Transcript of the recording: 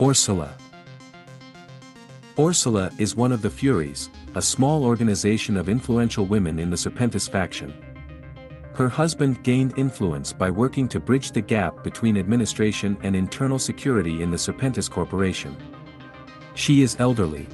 Aursula Aursula is one of the Furies, a small organization of influential women in the Serpentis faction. Her husband gained influence by working to bridge the gap between administration and internal security in the Serpentis Corporation. She is elderly,